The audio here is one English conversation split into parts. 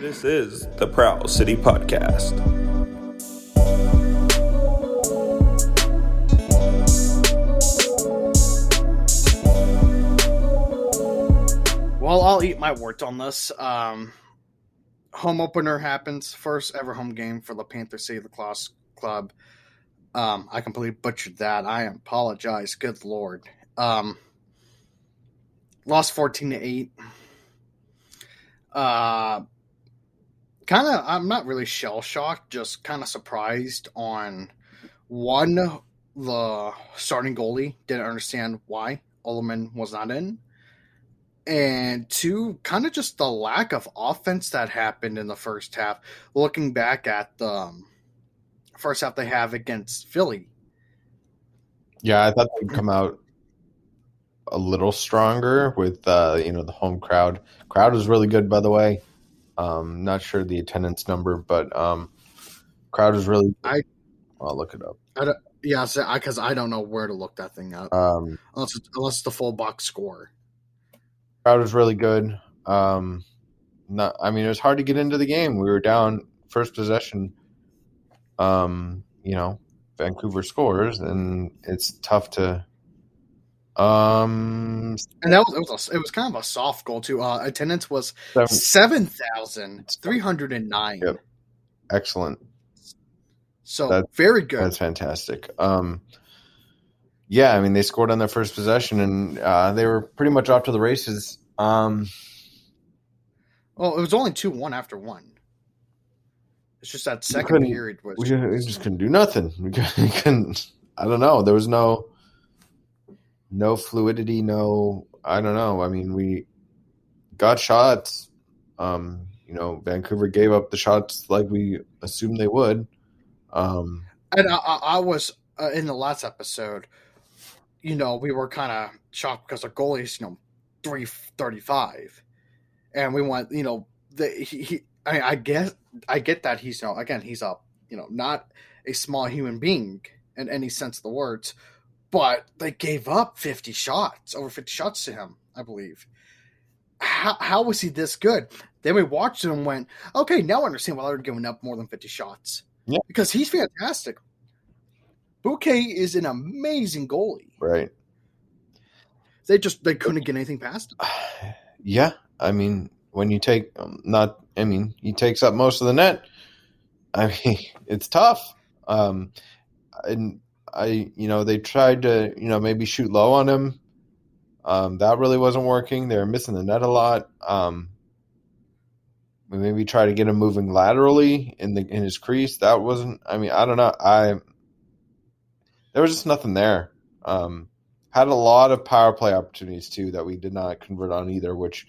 This is the Prowl City Podcast. Well, I'll eat my words on this. Um, home opener happens. First ever home game for the Panther City Lacrosse Club. Um, I completely butchered that. I apologize. Good lord. Um, lost fourteen to eight. Uh, kind of. I'm not really shell shocked. Just kind of surprised on one. The starting goalie didn't understand why Oleman was not in and two, kind of just the lack of offense that happened in the first half. Looking back at the um, first half they have against Philly. Yeah, I thought they'd come out a little stronger with uh, you know the home crowd. Crowd was really good, by the way. Um, not sure the attendance number, but um, crowd was really. I I'll look it up. I don't, yeah, because I, I don't know where to look that thing up Um, unless it's, unless it's the full box score. crowd was really good. Um, not, I mean, it was hard to get into the game. We were down first possession. Um, you know, Vancouver scores, and it's tough to. Um, And that was it was, a, it was kind of a soft goal too. Uh, attendance was seven, thousand three hundred and nine. Yep. excellent. So That- very good. That's fantastic. Um, yeah, I mean, they scored on their first possession, and uh, they were pretty much off to the races. Um, Well, it was only two one after one. It's just that second period was we, we just couldn't do nothing. We couldn't. I don't know. There was no, no fluidity. No, I don't know. I mean, we got shots. Um, you know, Vancouver gave up the shots like we assumed they would. Um, And I, I, was uh, in the last episode. You know, we were kind of shocked because our goalie's you know three thirty five, and we went. You know, the he. he I, I guess I get that he's you know again he's a you know not a small human being in any sense of the words, but they gave up fifty shots over fifty shots to him. I believe. How how was he this good? Then we watched him and went, okay, now I understand why they're giving up more than fifty shots. Yeah. because he's fantastic. Bouquet is an amazing goalie. right. They just they couldn't get anything past him. Yeah, I mean, when you take um, not, I mean, he takes up most of the net. I mean, it's tough. Um, and I, you know, they tried to, you know, maybe shoot low on him. Um, that really wasn't working. They were missing the net a lot. Um, we maybe try to get him moving laterally in the in his crease. That wasn't. I mean, I don't know. I there was just nothing there. Um, had a lot of power play opportunities too that we did not convert on either. Which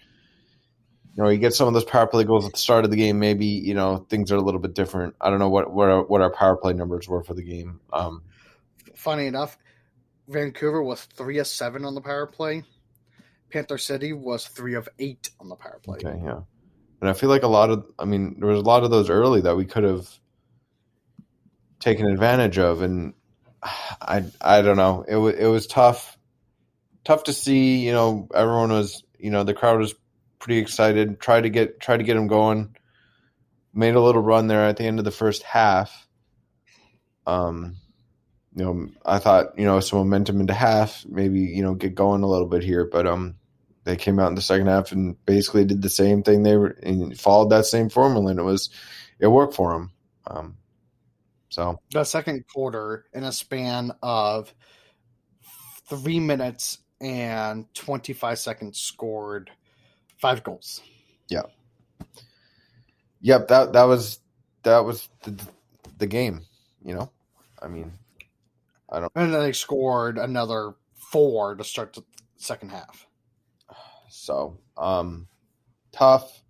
you know, you get some of those power play goals at the start of the game. Maybe you know things are a little bit different. I don't know what what our, what our power play numbers were for the game. Um, Funny enough, Vancouver was three of seven on the power play. Panther City was three of eight on the power play. okay, yeah, and I feel like a lot of. I mean, there was a lot of those early that we could have taken advantage of, and I I don't know. It was it was tough, tough to see. You know, everyone was you know the crowd was pretty excited. Tried to get tried to get them going. Made a little run there at the end of the first half. Um, you know, I thought you know some momentum into half, maybe you know get going a little bit here, but um, they came out in the second half and basically did the same thing. They were and followed that same formula, and it was it worked for them. Um, so The second quarter, in a span of three minutes and twenty five seconds, scored five goals. Yeah. Yep that that was that was the, the game. You know, I mean, And then they scored another four to start the second half. so um, tough.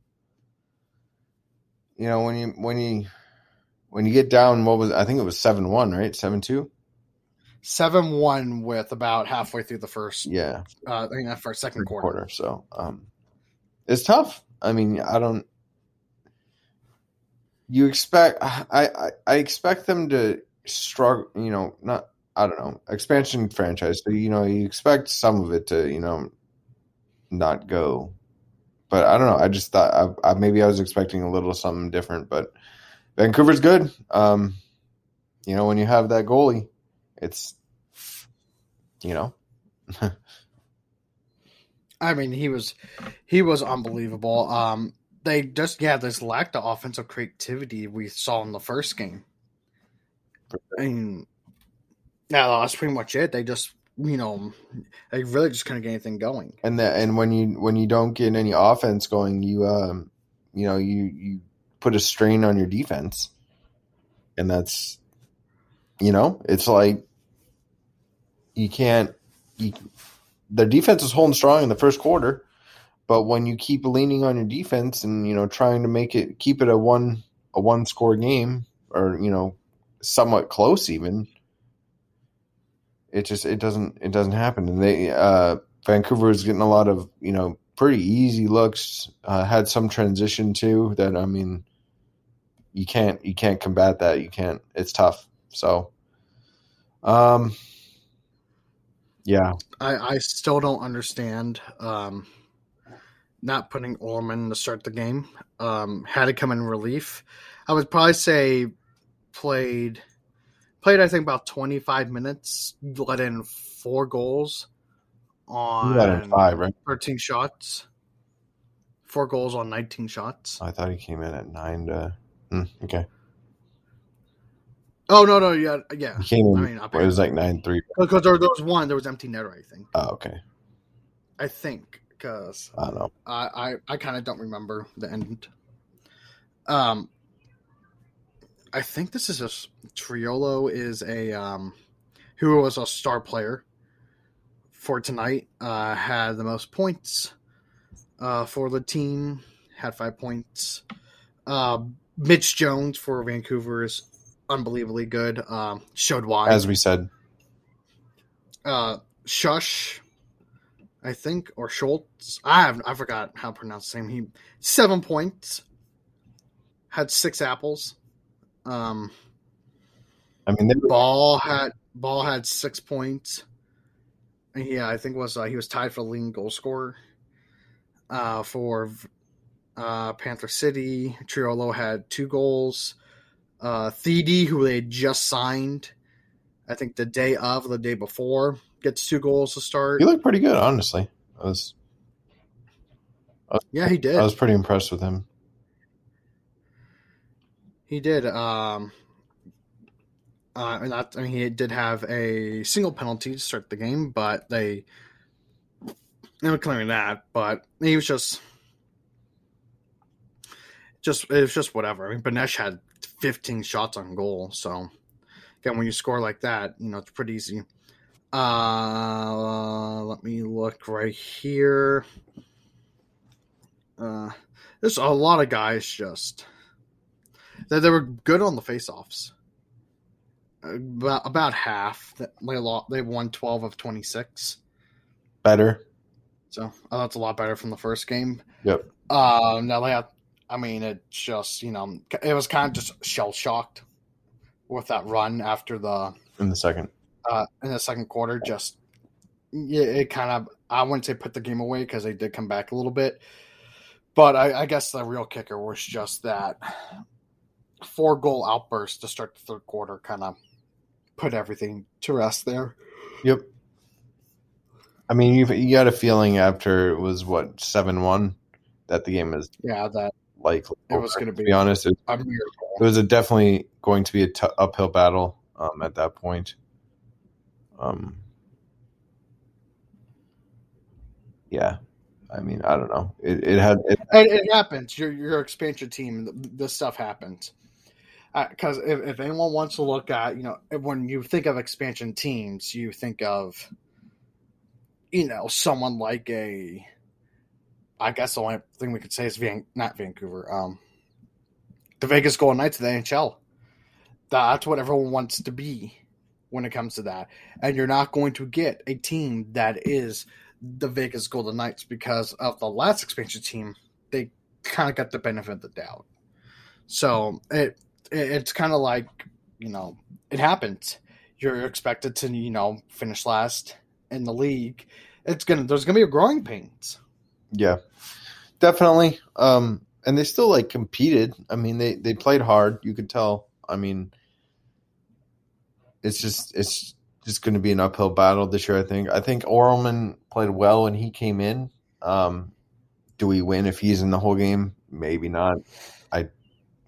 You know when you when you when you get down, what was I think it was seven one, right? Seven two. Seven one with about halfway through the first, Yeah, uh, I think that first second quarter. quarter. So um, it's tough. I mean, I don't. You expect I, I I expect them to struggle. You know, not I don't know expansion franchise. So you know, you expect some of it to you know not go but I don't know. I just thought I, I, maybe I was expecting a little something different, but Vancouver's good. Um, you know, when you have that goalie, it's you know. I mean, he was he was unbelievable. Um, they just yeah, this lack the offensive creativity we saw in the first game. I yeah, that's pretty much it. They just you know, they really just couldn't get anything going. And that and when you when you don't get any offense going, you um you know you you put a strain on your defense, and that's you know it's like you can't you the defense is holding strong in the first quarter, but when you keep leaning on your defense and you know trying to make it keep it a one a one score game or you know somewhat close even it just it doesn't it doesn't happen and they uh vancouver is getting a lot of you know pretty easy looks uh, had some transition too that i mean you can't you can't combat that you can't it's tough so um yeah i i still don't understand um not putting Orman to start the game. Um, had to come in relief. I would probably say played played I think about twenty five minutes, let in four goals on five, right? Thirteen shots. Four goals on nineteen shots. I thought he came in at nine to hmm, okay. Oh no no yeah yeah. He came in. I mean, it was like nine three. Because there, there was one there was empty netter I think. Oh okay. I think because I don't know. I I, I kind of don't remember the end. Um, I think this is a Triolo is a um, who was a star player for tonight. Uh, had the most points uh, for the team. Had five points. Uh, Mitch Jones for Vancouver is unbelievably good. Um, showed why, as we said. Uh, Shush I think, or Schultz. I have I forgot how to pronounce his name. He seven points, had six apples. Um, I mean, Ball had Ball had six points. Yeah, I think was uh, he was tied for the leading goal scorer. Uh, for uh, Panther City, Triolo had two goals. Uh, Thede, who they just signed, I think the day of, the day before, gets two goals to start. He looked pretty good, honestly. I was, I was yeah, he did. I was pretty impressed with him. He did. Um, uh, and that, I mean, he did have a single penalty to start the game, but they they were claiming that. But he was just, just it was just whatever. I mean, Banesh had 15 shots on goal, so again, when you score like that, you know it's pretty easy. Uh, let me look right here. Uh, there's a lot of guys just they, they were good on the faceoffs. About about half that they lost, they won twelve of twenty six. Better. So oh, that's a lot better from the first game. Yep. Um, now they have, I mean, it just you know it was kind of just shell shocked with that run after the in the second uh, in the second quarter. Just yeah, it kind of I wouldn't say put the game away because they did come back a little bit, but I, I guess the real kicker was just that four goal outburst to start the third quarter kind of put everything to rest there. Yep. I mean, you you got a feeling after it was what seven one that the game is yeah that like it was going to be, be honest it, it, was a definitely going to be a t- uphill battle um, at that point. Um, yeah, I mean, I don't know. It, it had it, it, it happens. Your your expansion team, this stuff happens. Because uh, if, if anyone wants to look at, you know, when you think of expansion teams, you think of, you know, someone like a. I guess the only thing we could say is Van, not Vancouver, um, the Vegas Golden Knights of the NHL. That's what everyone wants to be when it comes to that. And you're not going to get a team that is the Vegas Golden Knights because of the last expansion team. They kind of got the benefit of the doubt. So it, it's kind of like you know it happens. You're expected to you know finish last in the league. It's gonna there's gonna be a growing pains. Yeah, definitely. Um, and they still like competed. I mean, they they played hard. You could tell. I mean, it's just it's just going to be an uphill battle this year. I think. I think Orelman played well when he came in. Um, do we win if he's in the whole game? Maybe not.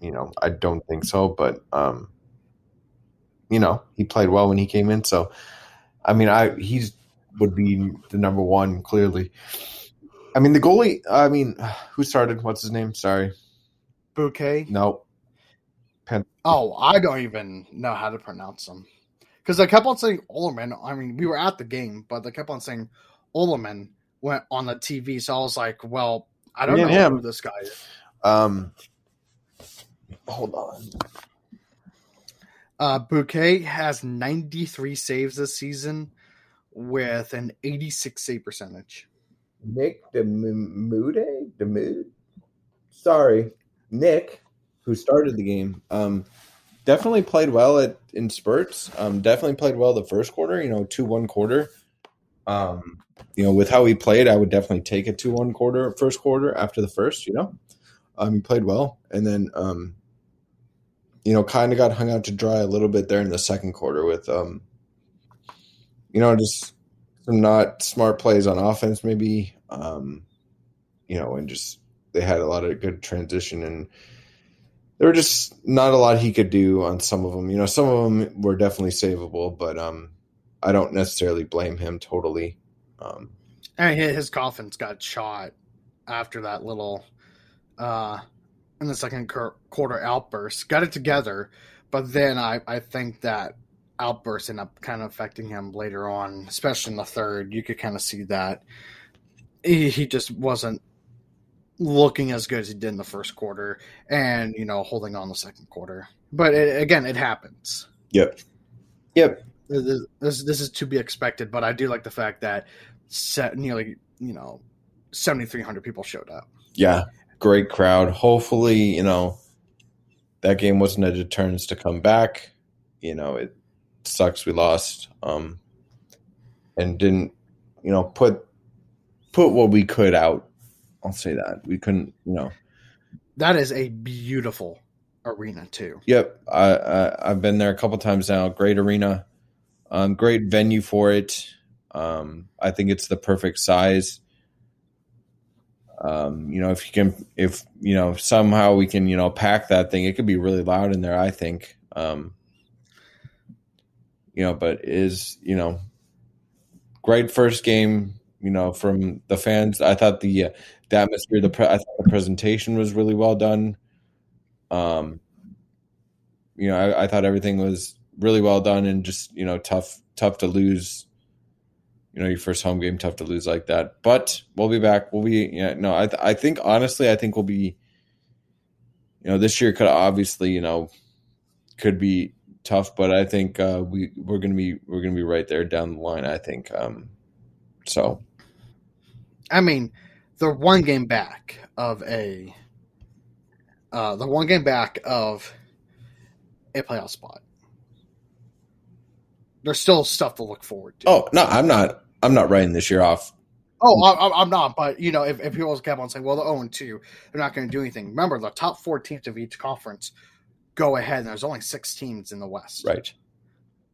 You know, I don't think so. But um, you know, he played well when he came in. So, I mean, I he's would be the number one clearly. I mean, the goalie. I mean, who started? What's his name? Sorry. Bouquet. No. Pen- oh, I don't even know how to pronounce them because I kept on saying Oleman. I mean, we were at the game, but they kept on saying Oleman went on the TV. So I was like, well, I don't Yeah, know him. who this guy is. Um. Hold on. Uh, Bouquet has 93 saves this season with an 86 save percentage. Nick Damude? Damude? Sorry. Nick, who started the game, um, definitely played well at in spurts. Um, definitely played well the first quarter, you know, 2 1 quarter. Um, you know, with how he played, I would definitely take a 2 1 quarter, first quarter after the first, you know. Um, he played well. And then, um, you know, kind of got hung out to dry a little bit there in the second quarter with, um, you know, just some not smart plays on offense, maybe. Um, you know, and just they had a lot of good transition, and there were just not a lot he could do on some of them. You know, some of them were definitely savable, but um, I don't necessarily blame him totally. Um, And hi- his confidence got shot after that little uh in the second quarter outburst. Got it together, but then I I think that outburst ended up kind of affecting him later on, especially in the third. You could kind of see that he, he just wasn't looking as good as he did in the first quarter, and you know holding on the second quarter. But it, again, it happens. yep, yep, This, this this is to be expected, but I do like the fact that set nearly you know seventy three hundred people showed up. yeah, great crowd. Hopefully, you know that game wasn't a deterrence to come back. You know, it sucks we lost, um, and didn't you know put put what we could out. I'll say that we couldn't, you know. That is a beautiful arena too. Yep, I, I I've been there a couple times now. Great arena, um, great venue for it. Um, I think it's the perfect size. Um, you know, if you can, if you know, somehow we can, you know, pack that thing, it could be really loud in there. I think. Um, you know, but is you know, great first game. You know, from the fans, I thought the uh, the atmosphere, the pre- I thought the presentation was really well done. Um, you know, I, I thought everything was really well done and just you know tough tough to lose. You know, your first home game, tough to lose like that. But we'll be back. We'll be yeah. No, I th- I think honestly, I think we'll be. You know, this year could obviously you know could be tough, but I think uh, we we're gonna be we're gonna be right there down the line. I think um, so. I mean, they're one game back of a uh, the one game back of a playoff spot. There's still stuff to look forward to. Oh no, I'm not. I'm not writing this year off. Oh, I, I- I'm not. But you know, if, if people kept on saying, "Well, they're 0 2, they're not going to do anything." Remember, the top four teams of each conference go ahead, and there's only six teams in the West. Right.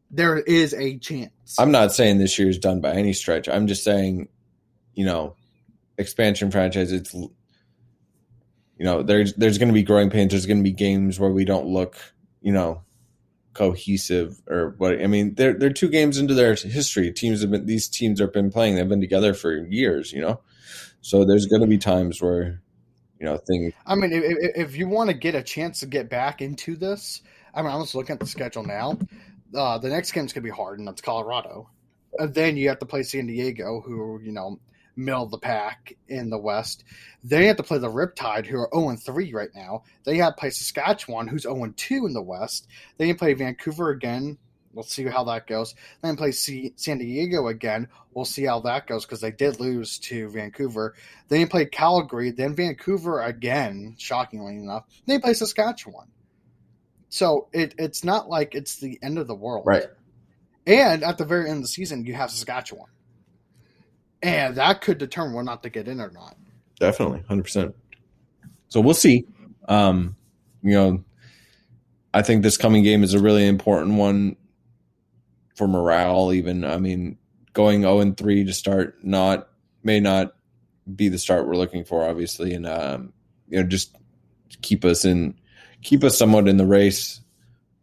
There is a chance. I'm not saying this year is done by any stretch. I'm just saying, you know, expansion franchise. It's you know, there's there's going to be growing pains. There's going to be games where we don't look, you know, cohesive or what. I mean, they're they're two games into their history. Teams have been these teams have been playing. They've been together for years. You know, so there's going to be times where, you know, things. I mean, if, if- you want to get a chance to get back into this, I mean, I'm just looking at the schedule now. Uh, the next game's going to be hard, and that's Colorado. And then you have to play San Diego, who you know middle of the pack in the West. They have to play the Riptide, who are 0 3 right now. They have to play Saskatchewan, who's 0 2 in the West. They you play Vancouver again. We'll see how that goes. Then play C- San Diego again. We'll see how that goes because they did lose to Vancouver. Then you play Calgary, then Vancouver again, shockingly enough. Then play Saskatchewan. So it, it's not like it's the end of the world. Right. And at the very end of the season, you have Saskatchewan. And that could determine whether or not to get in or not. definitely, hundred percent. So we'll see. Um, you know, I think this coming game is a really important one for morale. Even I mean, going zero and three to start not may not be the start we're looking for, obviously, and um, you know, just keep us in, keep us somewhat in the race.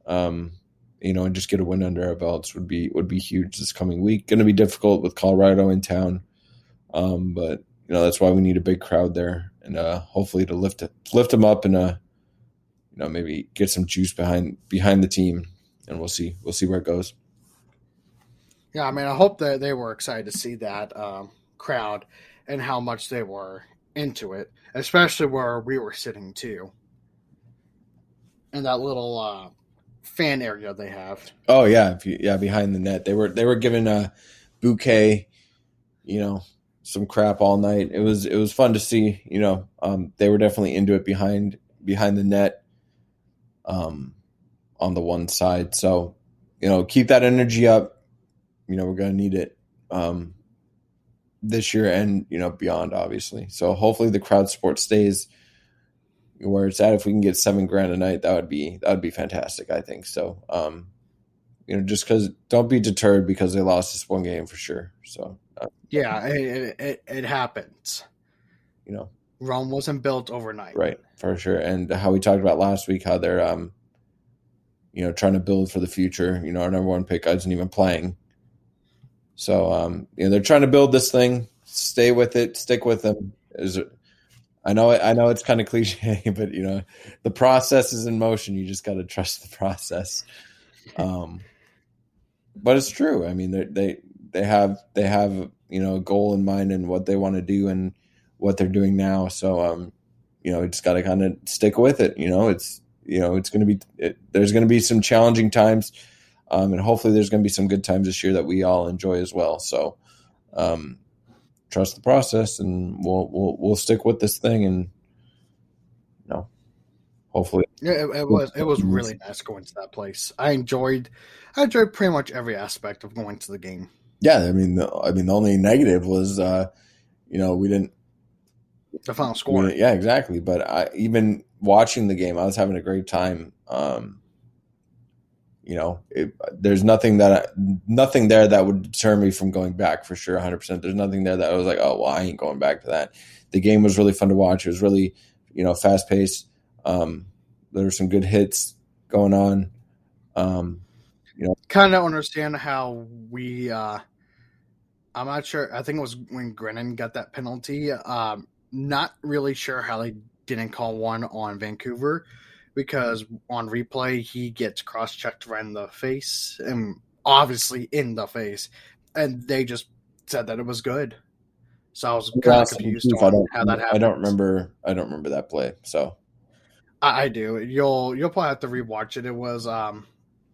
Um, you know, and just get a win under our belts would be would be huge this coming week. Going to be difficult with Colorado in town, um, but you know that's why we need a big crowd there, and uh, hopefully to lift it, lift them up, and uh, you know maybe get some juice behind behind the team, and we'll see we'll see where it goes. Yeah, I mean, I hope that they were excited to see that um, crowd and how much they were into it, especially where we were sitting too, in that little uh, fan area they have. Oh yeah, yeah, behind the net. They were they were given a bouquet, you know, some crap all night. It was it was fun to see. You know, um, they were definitely into it behind behind the net, um, on the one side. So, you know, keep that energy up. You know, we're gonna need it. Um, this year and you know beyond obviously so hopefully the crowd support stays where it's at. If we can get seven grand a night, that would be that would be fantastic. I think so. Um, you know, just because don't be deterred because they lost this one game for sure. So uh, yeah, it, it, it happens. You know, Rome wasn't built overnight, right? For sure. And how we talked about last week, how they're um, you know, trying to build for the future. You know, our number one pick isn't even playing. So um, you know, they're trying to build this thing. Stay with it. Stick with them. Is? I know I know it's kind of cliche, but you know the process is in motion. You just got to trust the process. Um, but it's true. I mean, they they have they have you know a goal in mind and what they want to do and what they're doing now. So um, you know, just got to kind of stick with it. You know, it's you know it's going to be it, there's going to be some challenging times, um, and hopefully there's going to be some good times this year that we all enjoy as well. So. Um, trust the process and we'll we'll we'll stick with this thing and hopefully yeah it, it was it was really nice going to that place i enjoyed i enjoyed pretty much every aspect of going to the game yeah i mean the, i mean the only negative was uh you know we didn't the final score we, yeah exactly but i even watching the game i was having a great time um you know, it, there's nothing that nothing there that would deter me from going back for sure, 100. percent There's nothing there that I was like, oh well, I ain't going back to that. The game was really fun to watch. It was really, you know, fast paced. Um, there were some good hits going on. Um, you know, kind of understand how we. Uh, I'm not sure. I think it was when Grennan got that penalty. Um, not really sure how they didn't call one on Vancouver because on replay he gets cross checked right in the face and obviously in the face, and they just said that it was good. So I was kind of confused on how that happened. I don't remember. I don't remember that play. So I, I, do. You'll you'll probably have to rewatch it. It was um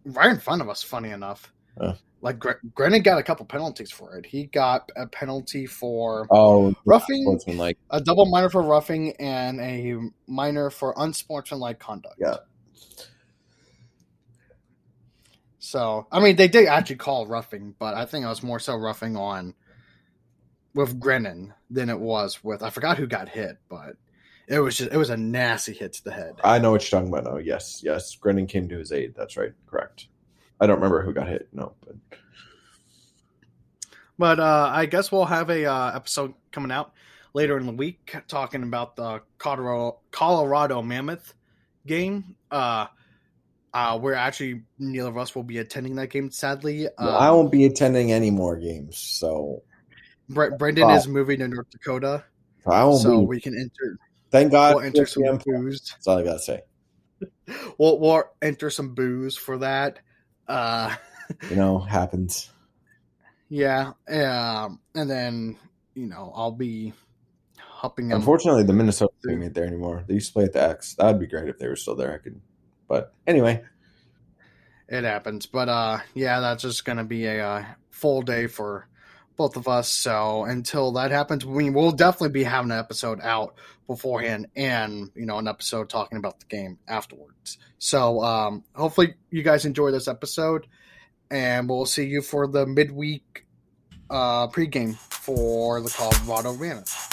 right in front of us. Funny enough. Uh. Like Grennan got a couple penalties for it. He got a penalty for oh roughing, like a double minor for roughing, and a minor for unsportsmanlike conduct. Yeah. So I mean, they did actually call roughing, but I think it was more so roughing on with Grennan than it was with I forgot who got hit, but it was just it was a nasty hit to the head. I know what you're talking about now. Yes, yes, Grennan came to his aid. That's right, correct. I don't remember who got hit. No, but but uh, I guess we'll have a uh, episode coming out later in the week talking about the Colorado, Colorado Mammoth game. Uh, uh, we're actually neither of us will be attending that game. Sadly, um, I won't be attending any more games. So Bre- Brendan is moving to North Dakota, I won't so be. we can enter. Thank God. We'll enter some booze. That's all I gotta say. we'll, we'll enter some booze for that. Uh, you know, happens. Yeah, um, and then you know I'll be hopping. Up. Unfortunately, the Minnesota team ain't there anymore. They used to play at the X. That'd be great if they were still there. I could, but anyway, it happens. But uh, yeah, that's just gonna be a uh, full day for both of us. So until that happens, we will definitely be having an episode out beforehand, and you know, an episode talking about the game afterwards. So um, hopefully, you guys enjoy this episode and we'll see you for the midweek uh, pregame for the Colorado Mammoth.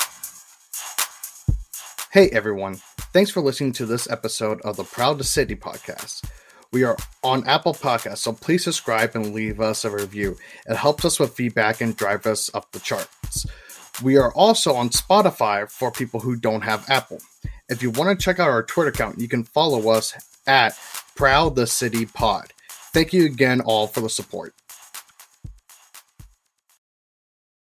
Hey everyone, thanks for listening to this episode of the Prowl the City podcast. We are on Apple Podcasts, so please subscribe and leave us a review. It helps us with feedback and drive us up the charts. We are also on Spotify for people who don't have Apple. If you want to check out our Twitter account, you can follow us at Prowl the City Pod. Thank you again all for the support.